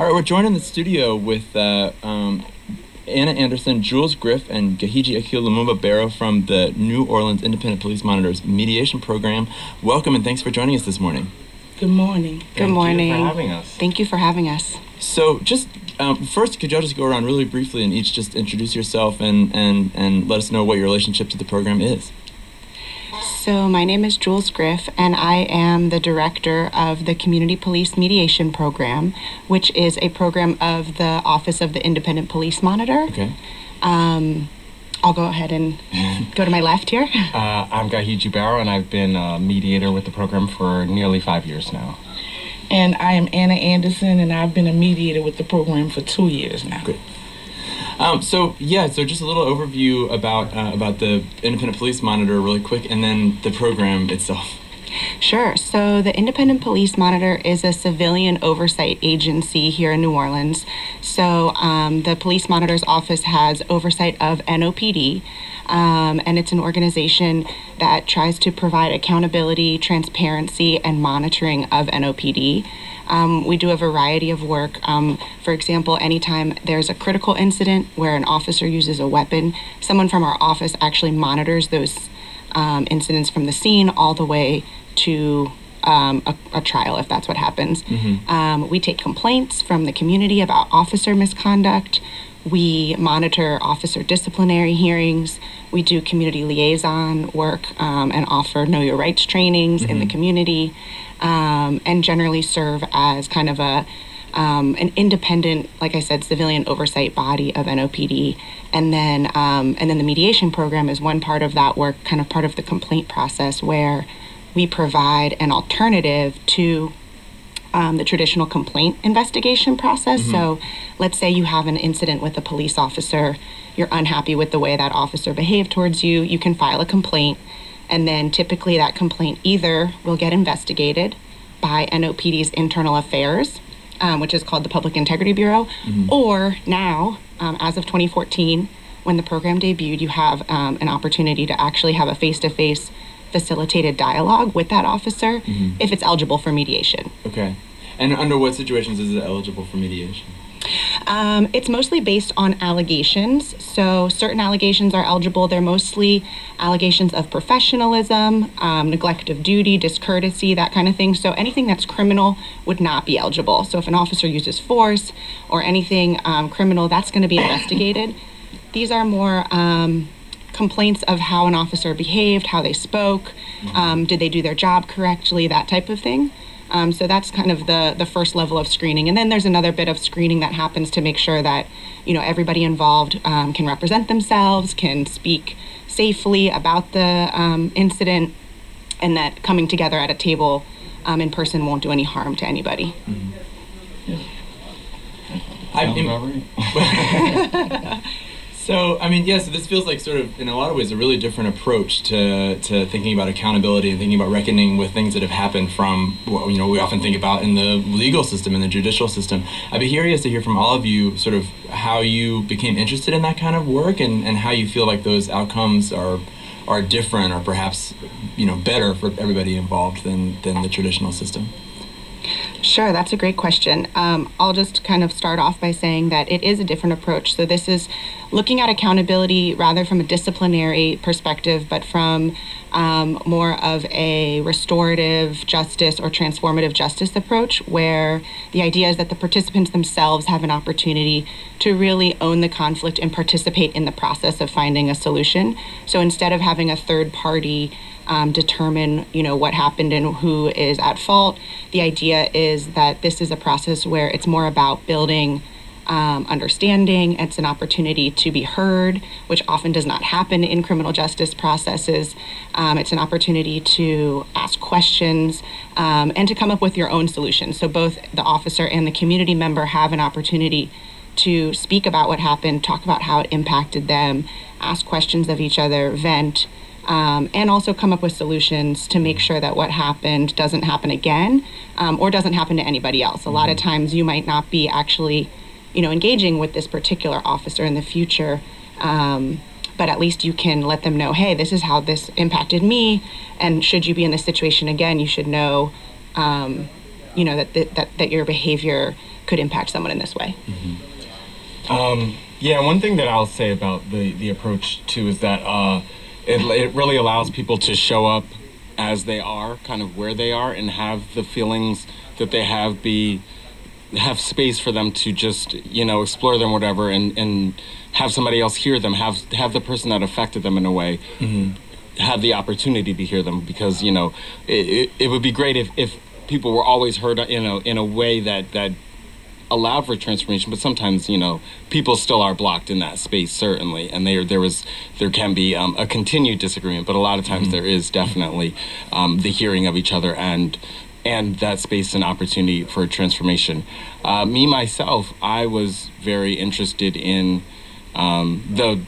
All right, we're joined in the studio with uh, um, Anna Anderson, Jules Griff, and Gahiji Akil Lumumba Barrow from the New Orleans Independent Police Monitors Mediation Program. Welcome and thanks for joining us this morning. Good morning. Good Thank morning. You for having us. Thank you for having us. So, just um, first, could y'all just go around really briefly and each just introduce yourself and, and, and let us know what your relationship to the program is? So, my name is Jules Griff, and I am the director of the Community Police Mediation Program, which is a program of the Office of the Independent Police Monitor. Okay. Um, I'll go ahead and go to my left here. Uh, I'm Gahiji Barrow, and I've been a mediator with the program for nearly five years now. And I am Anna Anderson, and I've been a mediator with the program for two years now. Good. Um, so yeah, so just a little overview about uh, about the Independent Police Monitor, really quick, and then the program itself. Sure. So, the Independent Police Monitor is a civilian oversight agency here in New Orleans. So, um, the Police Monitor's office has oversight of NOPD, um, and it's an organization that tries to provide accountability, transparency, and monitoring of NOPD. Um, we do a variety of work. Um, for example, anytime there's a critical incident where an officer uses a weapon, someone from our office actually monitors those um, incidents from the scene all the way to um, a, a trial if that's what happens. Um, we take complaints from the community about officer misconduct. We monitor officer disciplinary hearings. We do community liaison work um, and offer Know Your Rights trainings in the community, um, and generally serve as kind of a um, an independent, like I said, civilian oversight body of NOPD, and then um, and then the mediation program is one part of that work, kind of part of the complaint process where we provide an alternative to um, the traditional complaint investigation process. So, let's say you have an incident with a police officer, you're unhappy with the way that officer behaved towards you, you can file a complaint, and then typically that complaint either will get investigated by NOPD's internal affairs, um, which is called the Public Integrity Bureau, or now, um, as of 2014, when the program debuted, you have um, an opportunity to actually have a face to face facilitated dialogue with that officer if it's eligible for mediation. Okay. And under what situations is it eligible for mediation? Um, it's mostly based on allegations. So, certain allegations are eligible. They're mostly allegations of professionalism, um, neglect of duty, discourtesy, that kind of thing. So, anything that's criminal would not be eligible. So, if an officer uses force or anything um, criminal, that's going to be investigated. These are more um, complaints of how an officer behaved, how they spoke, um, did they do their job correctly, that type of thing. Um, so that's kind of the the first level of screening, and then there's another bit of screening that happens to make sure that you know everybody involved um, can represent themselves, can speak safely about the um, incident, and that coming together at a table um, in person won't do any harm to anybody. I, Sounds in- about right. So, I mean, yeah, so this feels like sort of, in a lot of ways, a really different approach to, to thinking about accountability and thinking about reckoning with things that have happened from what, you know, we often think about in the legal system and the judicial system. I'd be curious to hear from all of you sort of how you became interested in that kind of work and, and how you feel like those outcomes are are different or perhaps, you know, better for everybody involved than, than the traditional system. Sure, that's a great question. Um, I'll just kind of start off by saying that it is a different approach. So, this is looking at accountability rather from a disciplinary perspective, but from um, more of a restorative justice or transformative justice approach, where the idea is that the participants themselves have an opportunity to really own the conflict and participate in the process of finding a solution. So, instead of having a third party um, determine you know what happened and who is at fault the idea is that this is a process where it's more about building um, understanding. It's an opportunity to be heard which often does not happen in criminal justice processes. Um, it's an opportunity to ask questions um, and to come up with your own solutions so both the officer and the community member have an opportunity to speak about what happened talk about how it impacted them ask questions of each other vent um, and also come up with solutions to make sure that what happened doesn't happen again um, or doesn't happen to anybody else. A lot of times you might not be actually, you know, engaging with this particular officer in the future. Um, but at least you can let them know, hey, this is how this impacted me, and should you be in this situation again, you should know, um, you know, that, that that your behavior could impact someone in this way. Um, yeah, one thing that I'll say about the, the approach too is that uh, it, it really allows people to show up as they are, kind of where they are, and have the feelings that they have be have space for them to just you know explore them whatever and and have somebody else hear them have have the person that affected them in a way have the opportunity to hear them because you know it, it, it would be great if, if people were always heard you know in a way that that allowed for transformation but sometimes you know people still are blocked in that space certainly and there there was there can be um, a continued disagreement but a lot of times there is definitely um, the hearing of each other and and that space and opportunity for transformation uh, me myself i was very interested in um, the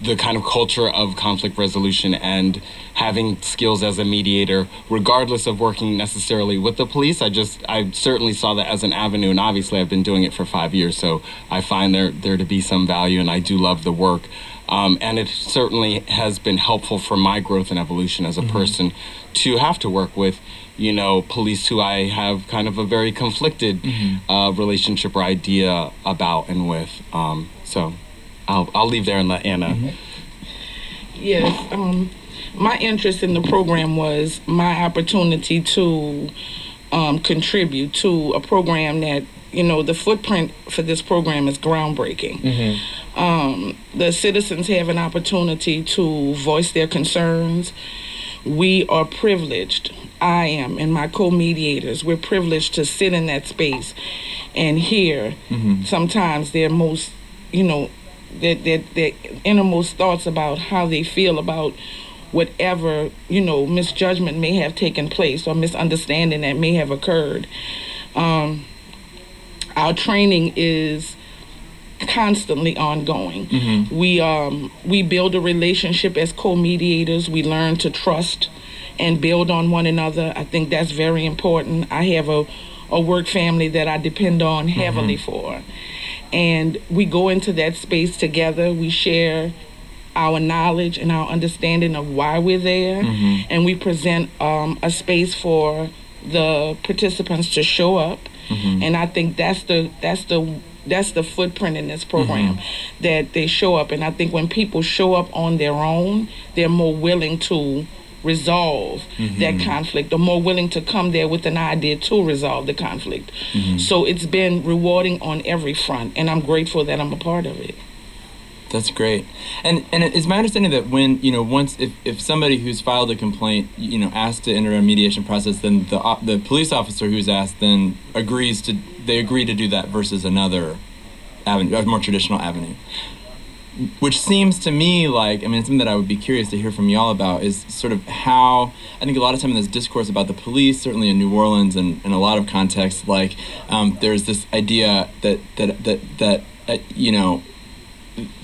the kind of culture of conflict resolution and having skills as a mediator, regardless of working necessarily with the police. I just, I certainly saw that as an avenue, and obviously I've been doing it for five years, so I find there there to be some value, and I do love the work. Um, and it certainly has been helpful for my growth and evolution as a person to have to work with, you know, police who I have kind of a very conflicted uh, relationship or idea about and with. Um, so I'll, I'll leave there and let Anna. Yes, um, my interest in the program was my opportunity to um, contribute to a program that, you know, the footprint for this program is groundbreaking. Um, the citizens have an opportunity to voice their concerns. We are privileged. I am, and my co mediators, we're privileged to sit in that space and hear sometimes their most, you know, their, their, their innermost thoughts about how they feel about whatever you know misjudgment may have taken place or misunderstanding that may have occurred um, our training is constantly ongoing. We um, we build a relationship as co-mediators. We learn to trust and build on one another. I think that's very important. I have a, a work family that i depend on heavily for. And we go into that space together. We share our knowledge and our understanding of why we're there. And we present um, a space for the participants to show up Mm-hmm. and i think that's the that's the that's the footprint in this program mm-hmm. that they show up. And i think when people show up on their own they're more willing to resolve that mm-hmm. conflict or more willing to come there with an idea to resolve the conflict. So it's been rewarding on every front and i'm grateful that i'm a part of it That's great. And and it's my understanding that when you know once if, if somebody who's filed a complaint you know asked to enter a mediation process, then the the police officer who's asked then agrees to they agree to do that versus another avenue, a more traditional avenue. Which seems to me like I mean something that I would be curious to hear from y'all about is sort of how I think a lot of time in this discourse about the police, certainly in New Orleans and in a lot of contexts, like um, there's this idea that that that that uh, you know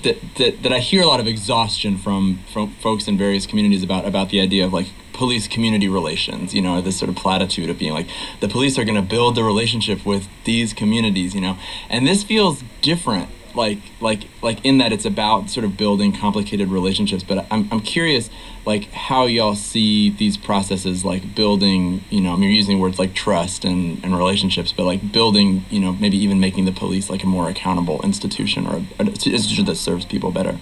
that, that that I hear a lot of exhaustion from from folks in various communities about about the idea of like police community relations you know this sort of platitude of being like the police are going to build the relationship with these communities you know? And this feels different like like like in that it's about sort of building complicated relationships but I'm, I'm curious like how y'all see these processes like building you know I mean you're using words like trust and, and relationships but like building you know maybe even making the police like a more accountable institution or an institution that serves people better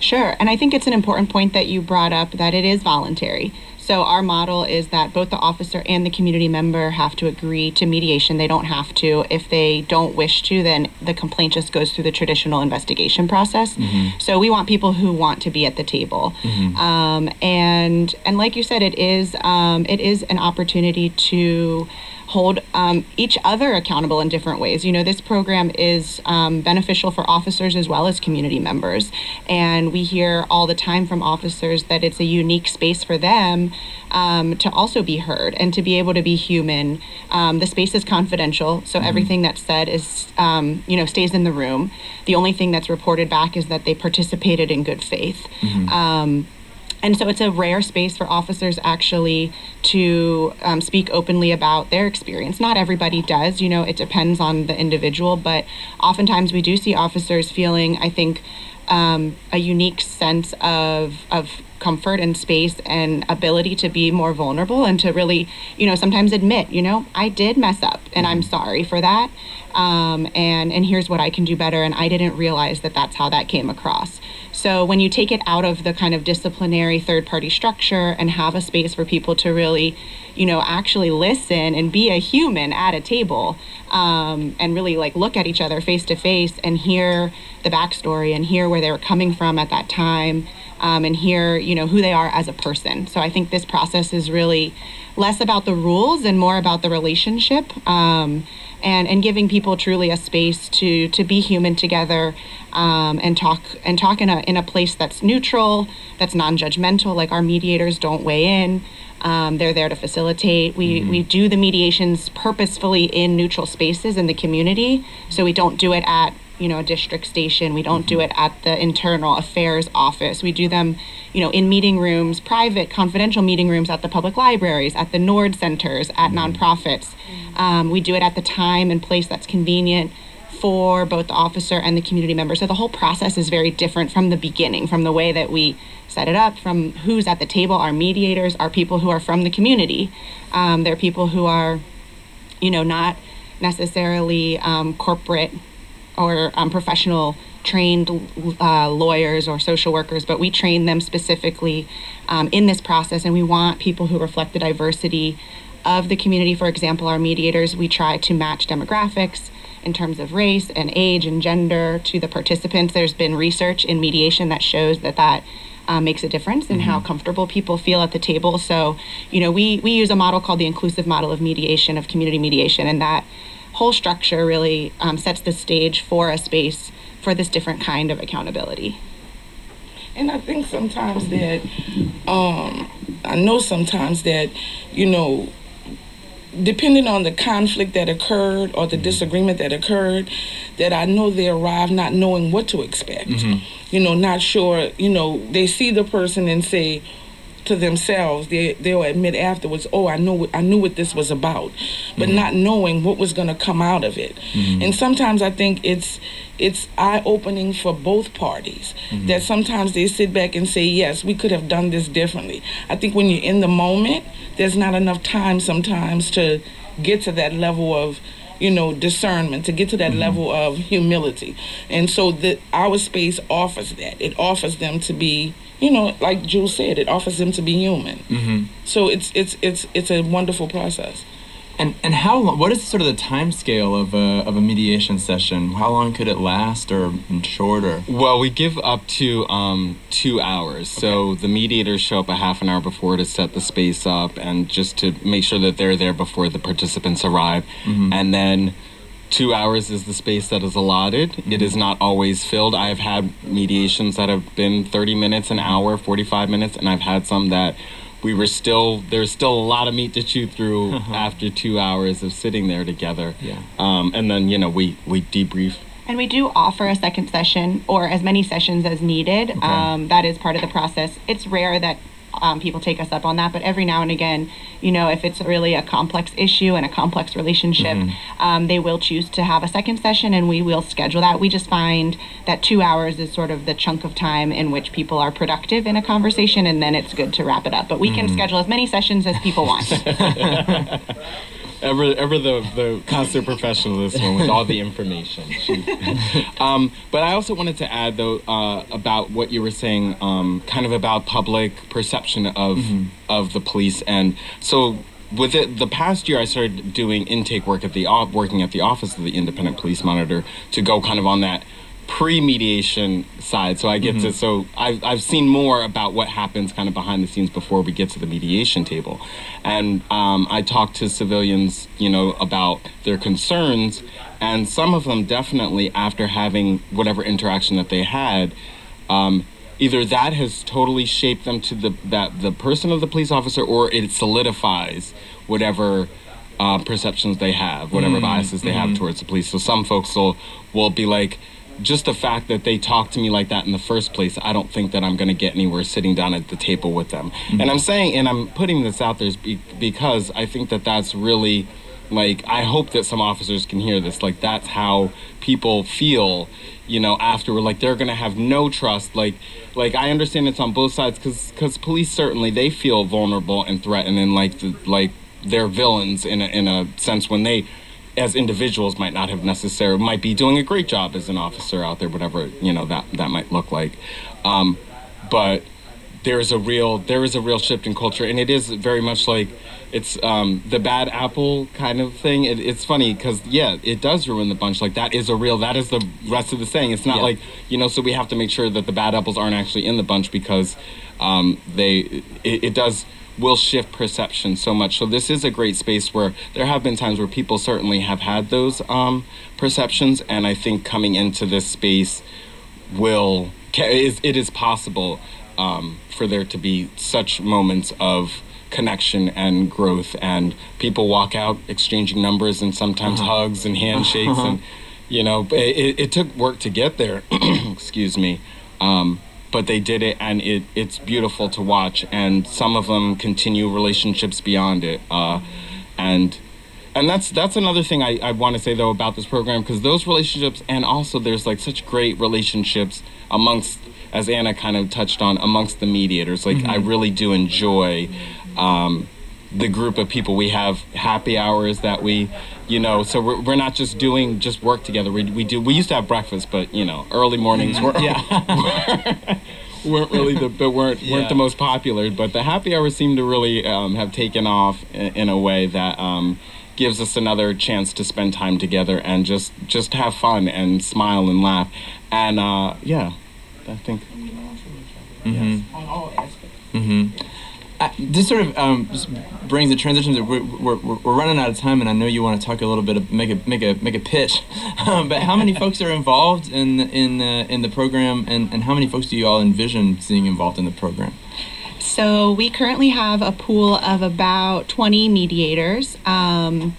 Sure. And I think it's an important point that you brought up that it is voluntary. So our model is that both the officer and the community member have to agree to mediation. They don't have to. If they don't wish to, then the complaint just goes through the traditional investigation process. So we want people who want to be at the table. Um, and and like you said, it is um, it is an opportunity to hold um, each other accountable in different ways. You know, this program is um, beneficial for officers as well as community members. And we hear all the time from officers that it's a unique space for them um, to also be heard and to be able to be human. Um, the space is confidential, so everything that's said is, um, you know, stays in the room. The only thing that's reported back is that they participated in good faith. Um, and so it's a rare space for officers actually to um, speak openly about their experience. Not everybody does, you know, it depends on the individual, but oftentimes we do see officers feeling, I think, um, a unique sense of of comfort and space and ability to be more vulnerable and to really, you know, sometimes admit, you know, I did mess up and I'm sorry for that. Um, and and here's what I can do better. And I didn't realize that that's how that came across. So when you take it out of the kind of disciplinary third party structure and have a space for people to really, you know, actually listen and be a human at a table um, and really like look at each other face to face and hear the backstory and hear where they were coming from at that time um, and hear, you know, who they are as a person. So I think this process is really less about the rules and more about the relationship. Um, and, and giving people truly a space to, to be human together um, and talk and talk in a, in a place that's neutral, that's non-judgmental. Like our mediators don't weigh in; um, they're there to facilitate. We we do the mediations purposefully in neutral spaces in the community, so we don't do it at you know a district station. We don't do it at the internal affairs office. We do them, you know, in meeting rooms, private, confidential meeting rooms at the public libraries, at the Nord centers, at nonprofits. Um, we do it at the time and place that's convenient for both the officer and the community member. So the whole process is very different from the beginning, from the way that we set it up, from who's at the table. Our mediators are people who are from the community. Um, they're people who are, you know, not necessarily um, corporate or um, professional trained uh, lawyers or social workers, but we train them specifically um, in this process, and we want people who reflect the diversity of the community. For example, our mediators, we try to match demographics in terms of race and age and gender to the participants. There's been research in mediation that shows that that uh, makes a difference in how comfortable people feel at the table. So, you know, we we use a model called the inclusive model of mediation, of community mediation, and that whole structure really um, sets the stage for a space for this different kind of accountability. And I think sometimes that, um, I know sometimes that, you know, depending on the conflict that occurred or the disagreement that occurred, that I know they arrive not knowing what to expect. You know, not sure, you know, they see the person and say, to themselves, they they'll admit afterwards, "Oh, I know I knew what this was about," but mm-hmm. not knowing what was going to come out of it. Mm-hmm. And sometimes I think it's it's eye opening for both parties mm-hmm. that sometimes they sit back and say, "Yes, we could have done this differently." I think when you're in the moment, there's not enough time sometimes to get to that level of you know discernment to get to that level of humility. And so that our space offers that. It offers them to be you know like jules said it offers them to be human Mm-hmm. so it's it's it's it's a wonderful process And and how long? What is sort of the time scale of a of a mediation session? How long could it last, or shorter? Well, we give up to um, two hours. So the mediators show up a half an hour before to set the space up and just to make sure that they're there before the participants arrive. And then two hours is the space that is allotted. It is not always filled. I've had mediations that have been 30 minutes, an hour, 45 minutes, and I've had some that we were still there's still a lot of meat to chew through after two hours of sitting there together Yeah. um, and then you know we we debrief And we do offer a second session or as many sessions as needed. Um, that is part of the process. It's rare that um, people take us up on that, but every now and again, you know, if it's really a complex issue and a complex relationship, um, they will choose to have a second session and we will schedule that. We just find that two hours is sort of the chunk of time in which people are productive in a conversation and then it's good to wrap it up. But we can schedule as many sessions as people want. ever ever the the constant professionalist one with all the information. Um, but I also wanted to add though uh, about what you were saying, um, kind of about public perception of of the police, and so. With it, the past year, I started doing intake work at the off, working at the office of the independent police monitor to go kind of on that pre-mediation side. So I get to so I've I've seen more about what happens kind of behind the scenes before we get to the mediation table, and um, I talk to civilians, you know, about their concerns, and some of them definitely after having whatever interaction that they had. Um, Either that has totally shaped them to the that the person of the police officer, or it solidifies whatever uh, perceptions they have, whatever biases they have towards the police. So some folks will will be like, just the fact that they talk to me like that in the first place, I don't think that I'm going to get anywhere sitting down at the table with them. Mm-hmm. And I'm saying, and I'm putting this out there because I think that that's really like I hope that some officers can hear this. Like that's how people feel, you know, afterward. Like they're gonna have no trust. Like, like I understand it's on both sides because because police certainly they feel vulnerable and threatened and like the, like they're villains in a, in a sense when they as individuals might not have necessarily might be doing a great job as an officer out there whatever you know that that might look like. Um, but there is a real there is a real shift in culture and it is very much like it's um, the bad apple kind of thing. It, it's funny because yeah it does ruin the bunch. Like that is a real that is the rest of the saying. It's not Yeah. like you know so we have to make sure that the bad apples aren't actually in the bunch because um, they it, it does will shift perception so much. So this is a great space where there have been times where people certainly have had those um, perceptions and i think coming into this space will is it is possible um, for there to be such moments of connection and growth and people walk out exchanging numbers and sometimes hugs and handshakes and you know it, it, it took work to get there excuse me um, but they did it and it, it's beautiful to watch and some of them continue relationships beyond it uh, and and that's that's another thing I, I want to say though about this program because those relationships and also there's like such great relationships amongst as Anna kind of touched on amongst the mediators. Like I really do enjoy um, the group of people. We have happy hours that we you know so we're, we're not just doing just work together we, we do we used to have breakfast but you know early mornings were yeah weren't really the but weren't Yeah. weren't the most popular. But the happy hours seem to really um, have taken off in, in a way that um, gives us another chance to spend time together and just just have fun and smile and laugh. And uh, yeah, I think. on all aspects. Uh, this sort of um, brings the transition to we're, we're, we're running out of time, and I know you want to talk a little bit, of, make a make a make a pitch. Um, but how many folks are involved in in the in the program, and, and how many folks do you all envision seeing involved in the program? So we currently have a pool of about 20 mediators. Um,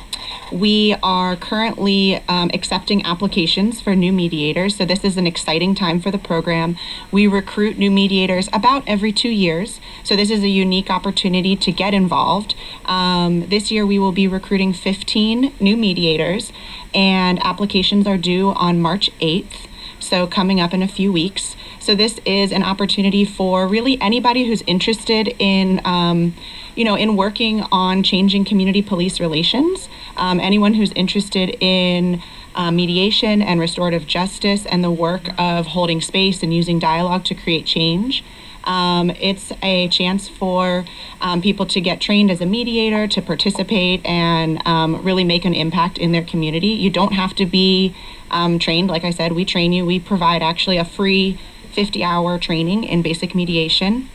we are currently um, accepting applications for new mediators. So this is an exciting time for the program. We recruit new mediators about every two years. So this is a unique opportunity to get involved. Um, this year we will be recruiting 15 new mediators, and applications are due on March 8th so coming up in a few weeks. So this is an opportunity for really anybody who's interested in, um, you know, in working on changing community police relations. Um, anyone who's interested in uh, mediation and restorative justice and the work of holding space and using dialogue to create change. Um, it's a chance for um, people to get trained as a mediator, to participate, and um, really make an impact in their community. You don't have to be um, trained. Like I said, we train you. We provide actually a free 50 hour training in basic mediation.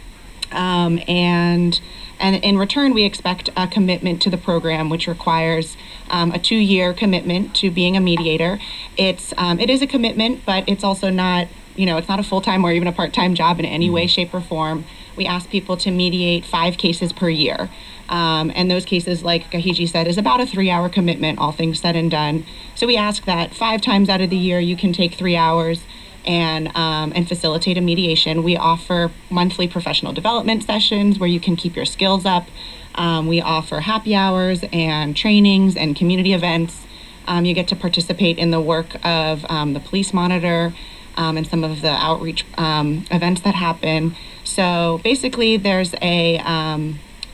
Um, and and in return, we expect a commitment to the program, which requires um, a two-year commitment to being a mediator. It's um, it is a commitment, but it's also not you know it's not a full-time or even a part-time job in any way, shape, or form. We ask people to mediate five cases per year, um, and those cases, like Gahiji said, is about a three-hour commitment, all things said and done. So we ask that five times out of the year you can take three hours and um, and facilitate a mediation. We offer monthly professional development sessions where you can keep your skills up. Um, we offer happy hours and trainings and community events. Um, you get to participate in the work of um, the police monitor um, and some of the outreach um, events that happen. So basically, there's a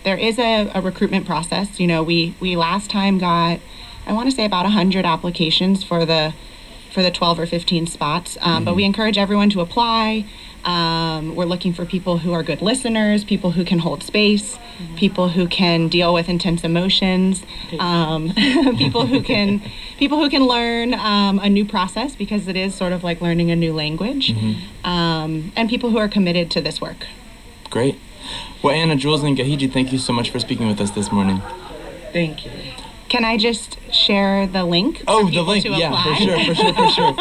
there is a, a recruitment process. You know, we we last time got I want to say about 100 applications for the for the 12 or 15 spots. Um, But we encourage everyone to apply. Um, we're looking for people who are good listeners, people who can hold space, people who can deal with intense emotions, um, people who can people who can learn um, a new process because it is sort of like learning a new language, um, and people who are committed to this work. Great. Well, Anna, Jules, and Gahiji, thank you so much for speaking with us this morning. Thank you. Can I just share the link? Oh, the people link. to Yeah, for sure, for sure, for sure.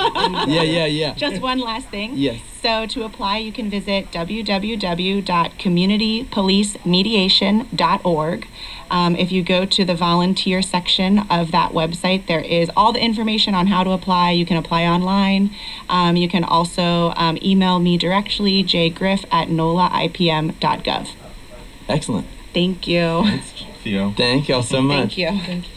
yeah, yeah, yeah. Just one last thing. Yes. So to apply, you can visit www.communitypolicemediation.org. Um, if you go to the volunteer section of that website, there is all the information on how to apply. You can apply online. Um, you can also um, email me directly, jgriff at nolaipm.gov. Excellent. Thank you. Theo. Thank y'all so much. Thank you. Thank you.